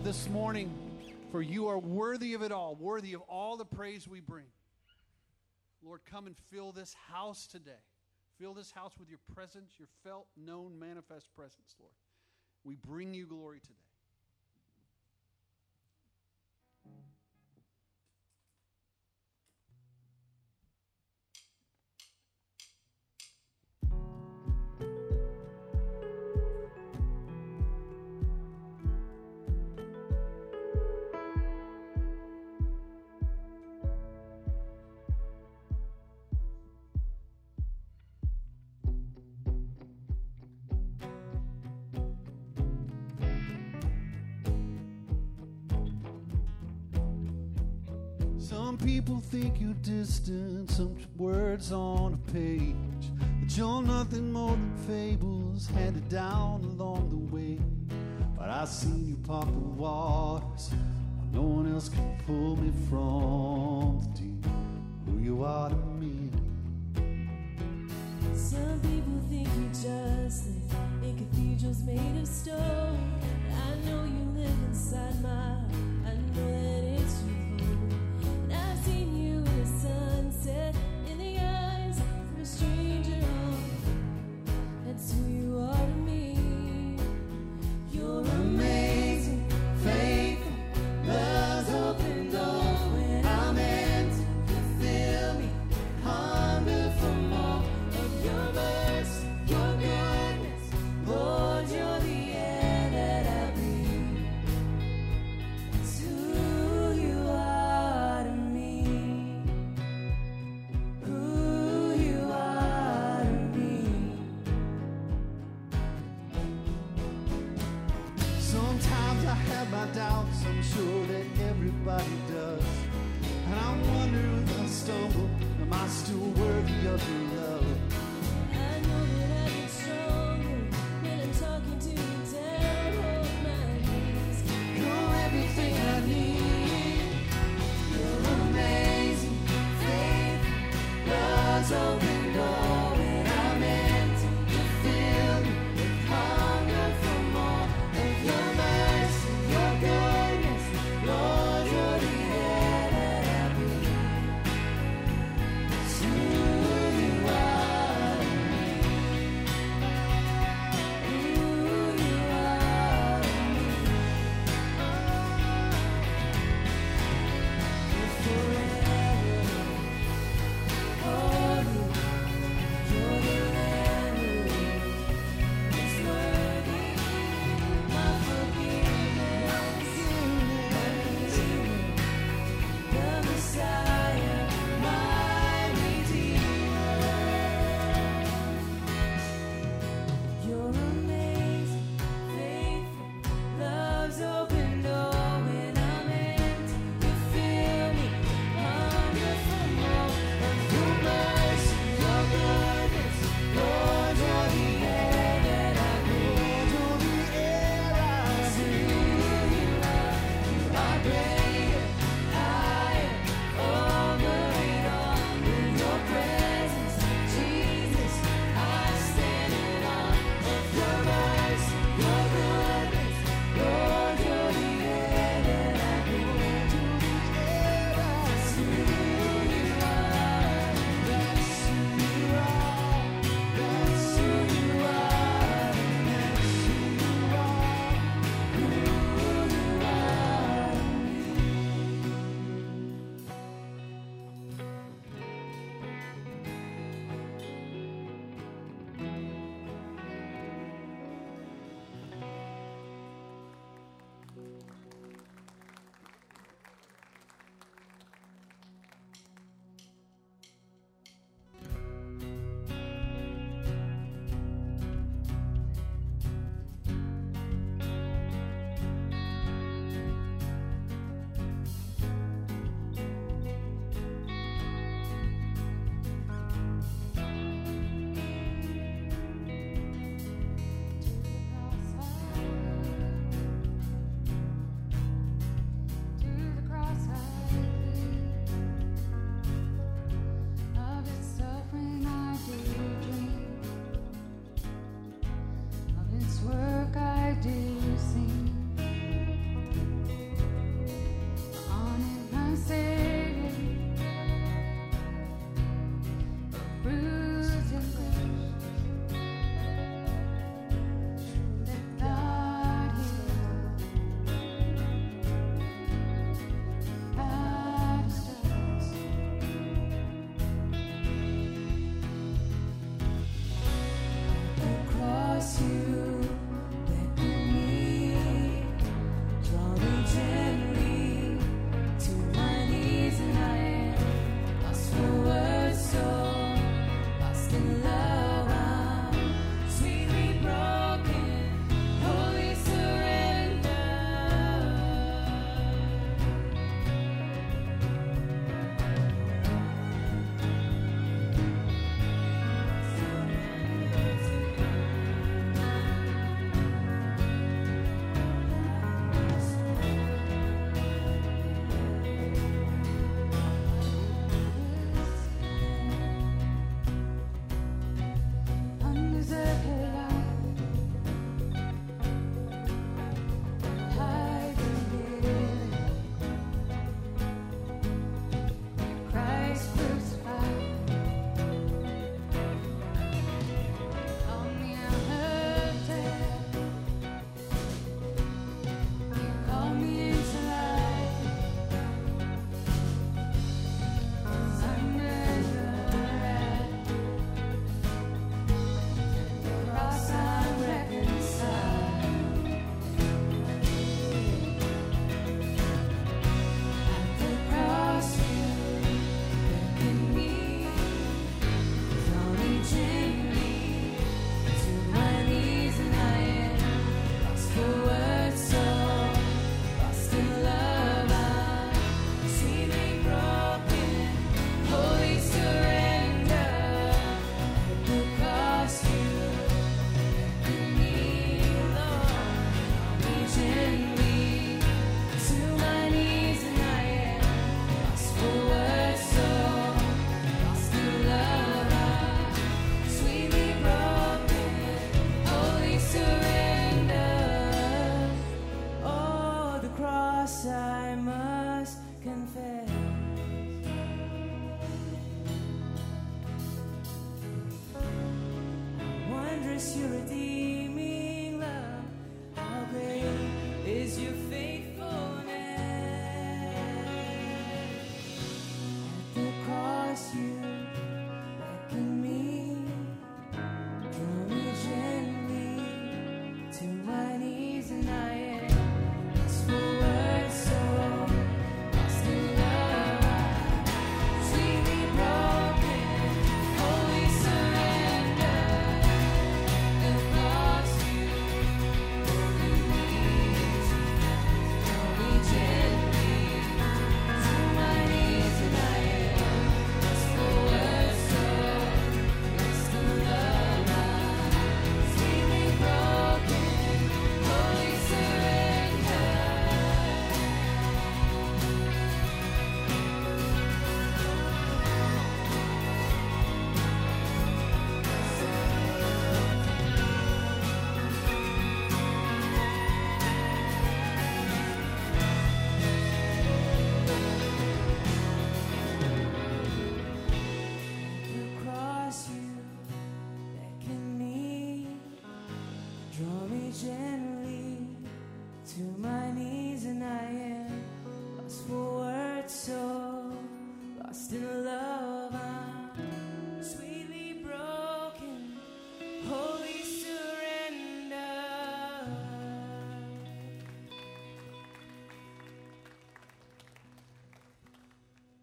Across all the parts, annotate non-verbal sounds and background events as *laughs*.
Lord, this morning, for you are worthy of it all, worthy of all the praise we bring. Lord, come and fill this house today. Fill this house with your presence, your felt, known, manifest presence, Lord. We bring you glory today. Some people think you're distant, some words on a page. But you're nothing more than fables handed down along the way. But I've seen you pop the waters. No one else can pull me from the deep. Who you are to me. Some people think you're just in cathedrals made of stone. I know you live inside my. I know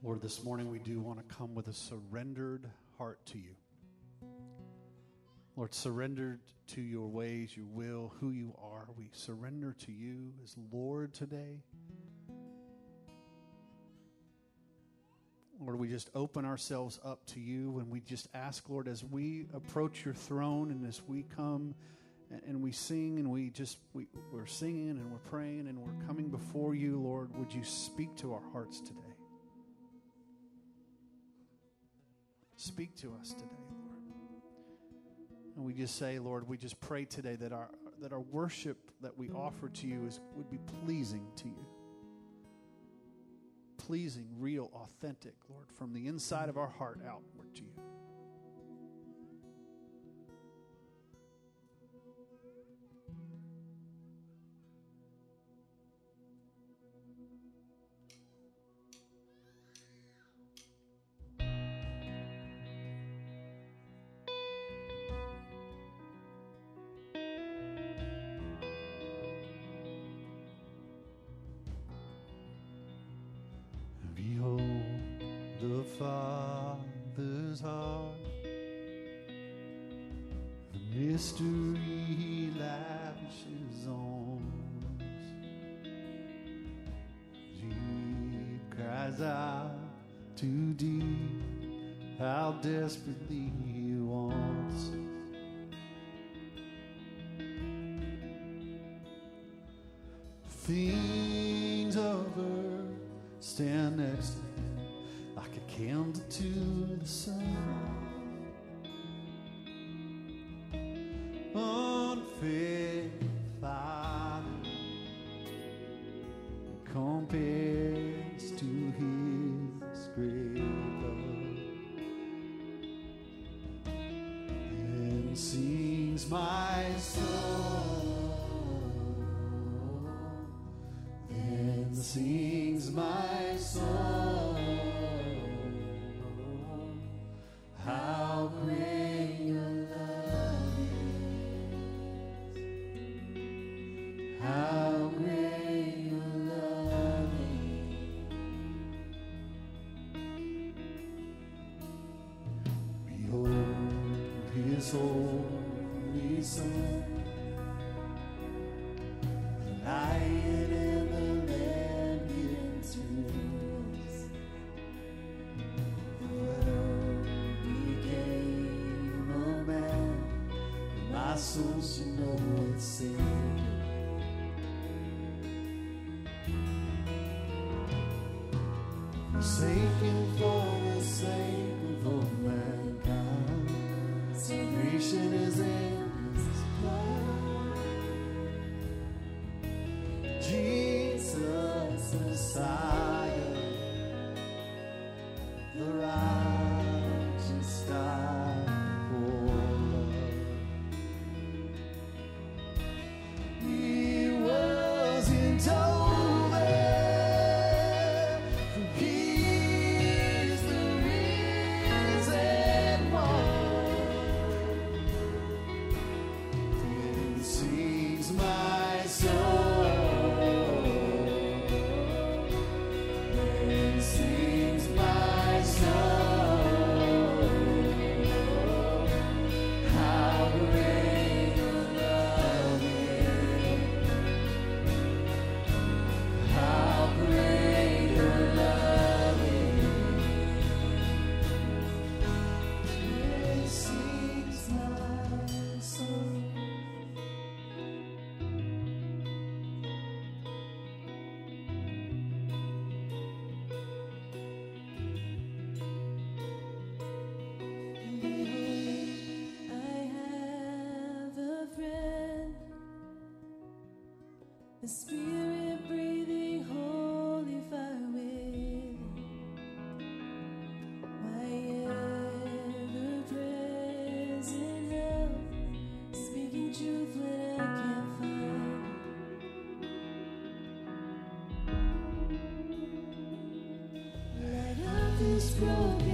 Lord, this morning we do want to come with a surrendered heart to you. Lord, surrendered to your ways, your will, who you are. We surrender to you as Lord today. Lord, we just open ourselves up to you and we just ask, Lord, as we approach your throne and as we come and, we sing and we just, we, we're singing and we're praying and we're coming before you, Lord, would you speak to our hearts today? Speak to us today, Lord. And we just say, Lord, we just pray today that our that our worship that we offer to you is would be pleasing to you. Pleasing, real, authentic, Lord, from the inside of our heart outward to you. Father's heart, the mystery he lavishes on us. Deep cries out to deep, how desperately Unfair and My soul should know broken.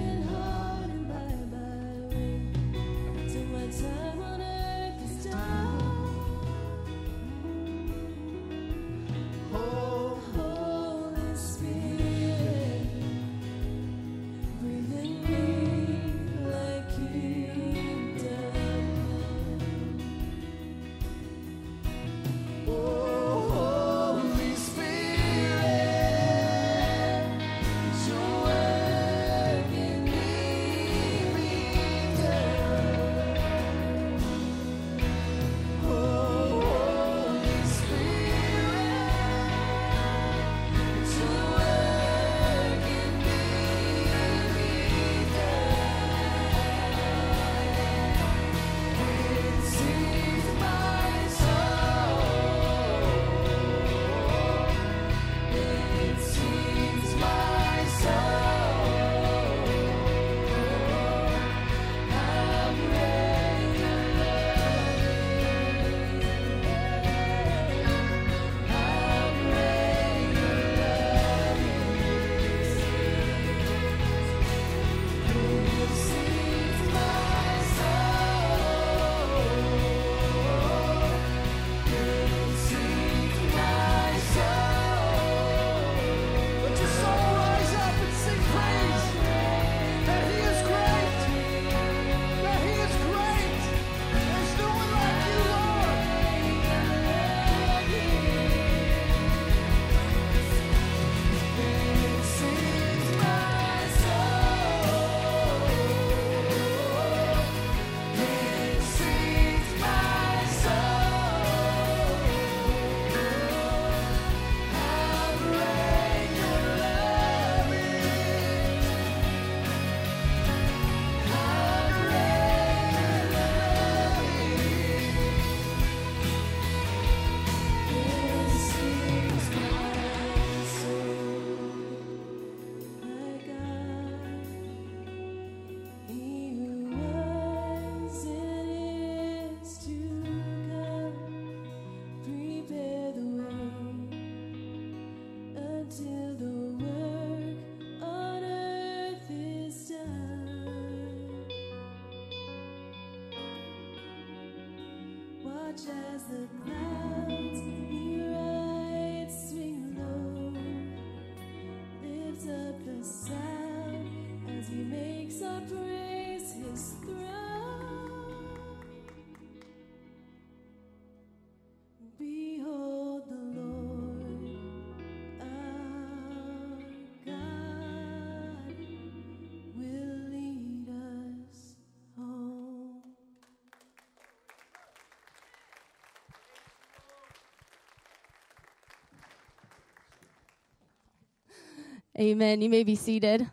Amen. You may be seated.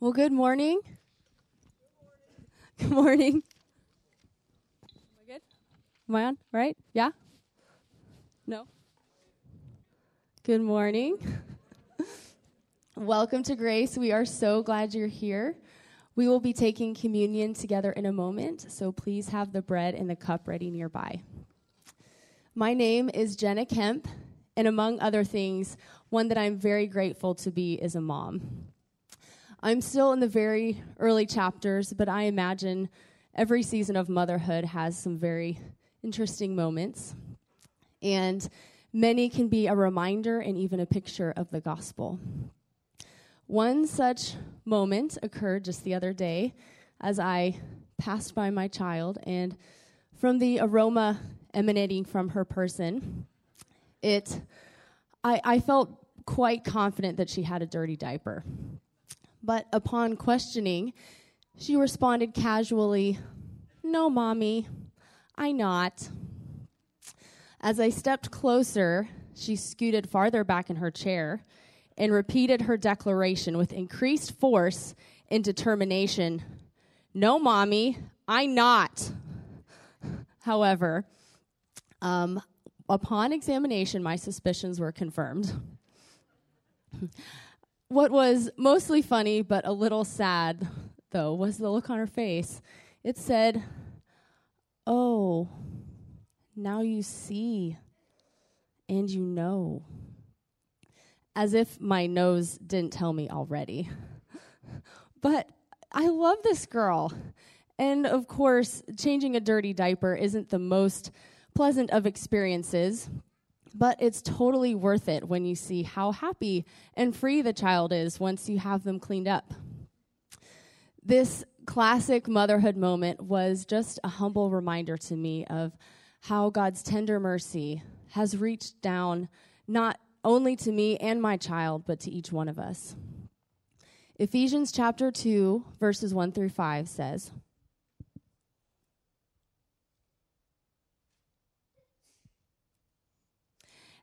Well, good morning. Good morning. Am I good? Am I on? Right? Yeah? No? Good morning. Welcome to Grace. We are so glad you're here. We will be taking communion together in a moment, so please have the bread and the cup ready nearby. My name is Jenna Kemp, and among other things, one that I'm very grateful to be is a mom. I'm still in the very early chapters, but I imagine every season of motherhood has some very interesting moments. And many can be a reminder and even a picture of the gospel. One such moment occurred just the other day as I passed by my child, and from the aroma emanating from her person, it I, I felt quite confident that she had a dirty diaper. But upon questioning, she responded casually, No, mommy, I not. As I stepped closer, she scooted farther back in her chair and repeated her declaration with increased force and determination No, mommy, I not. However, um, upon examination, my suspicions were confirmed. *laughs* what was mostly funny but a little sad, though, was the look on her face. It said, Oh, now you see and you know. As if my nose didn't tell me already. *laughs* but I love this girl. And of course, changing a dirty diaper isn't the most pleasant of experiences, but it's totally worth it when you see how happy and free the child is once you have them cleaned up. This classic motherhood moment was just a humble reminder to me of how God's tender mercy has reached down not only to me and my child, but to each one of us. Ephesians chapter 2, verses 1 through 5 says,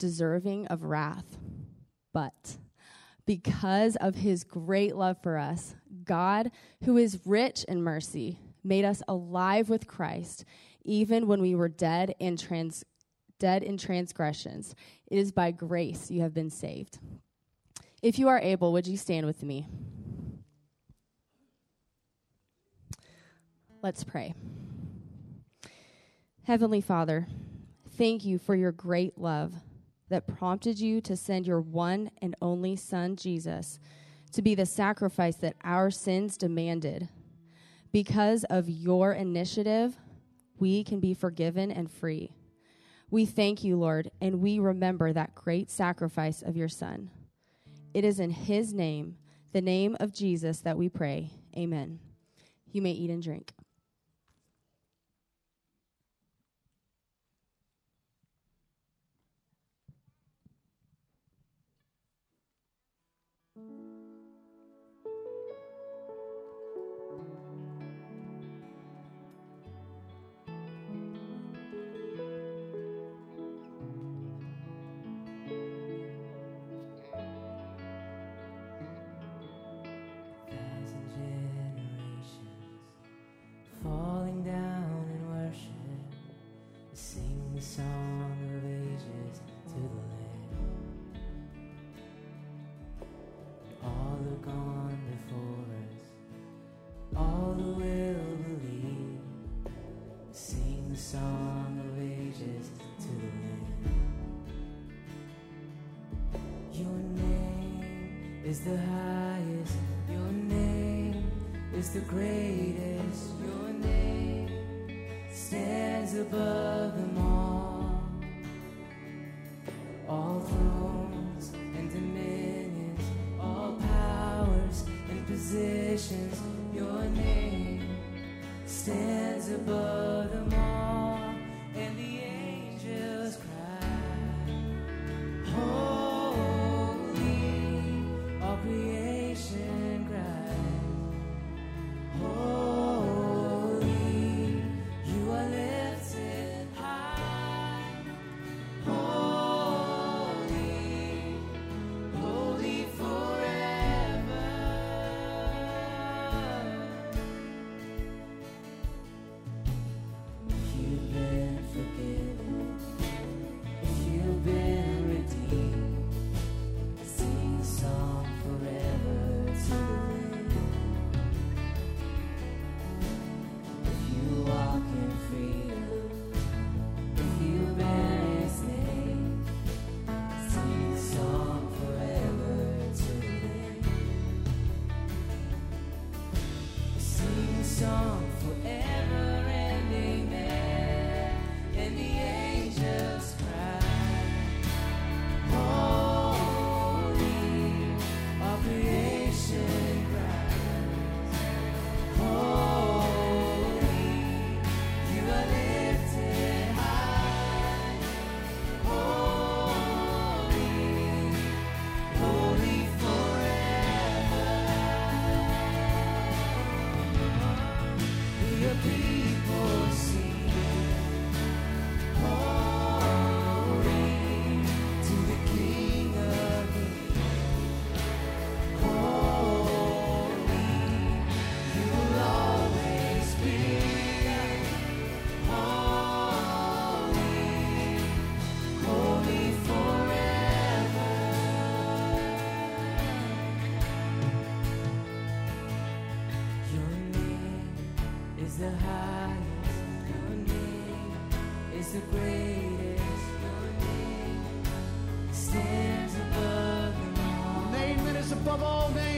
deserving of wrath. But because of his great love for us, God, who is rich in mercy, made us alive with Christ, even when we were dead in trans dead in transgressions. It is by grace you have been saved. If you are able, would you stand with me? Let's pray. Heavenly Father, thank you for your great love that prompted you to send your one and only Son, Jesus, to be the sacrifice that our sins demanded. Because of your initiative, we can be forgiven and free. We thank you, Lord, and we remember that great sacrifice of your Son. It is in his name, the name of Jesus, that we pray. Amen. You may eat and drink. is the highest. Your name is the greatest. Your name stands above them all. All thrones and dominions, all powers and positions. creation. above all names.